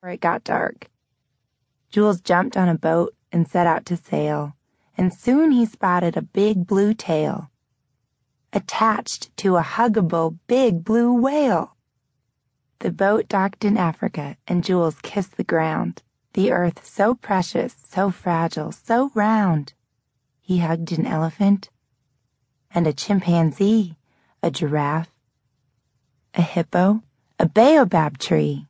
before it got dark. Jules jumped on a boat and set out to sail, and soon he spotted a big blue tail attached to a huggable big blue whale. The boat docked in Africa, and Jules kissed the ground, the earth so precious, so fragile, so round. He hugged an elephant, and a chimpanzee, a giraffe, a hippo, a baobab tree.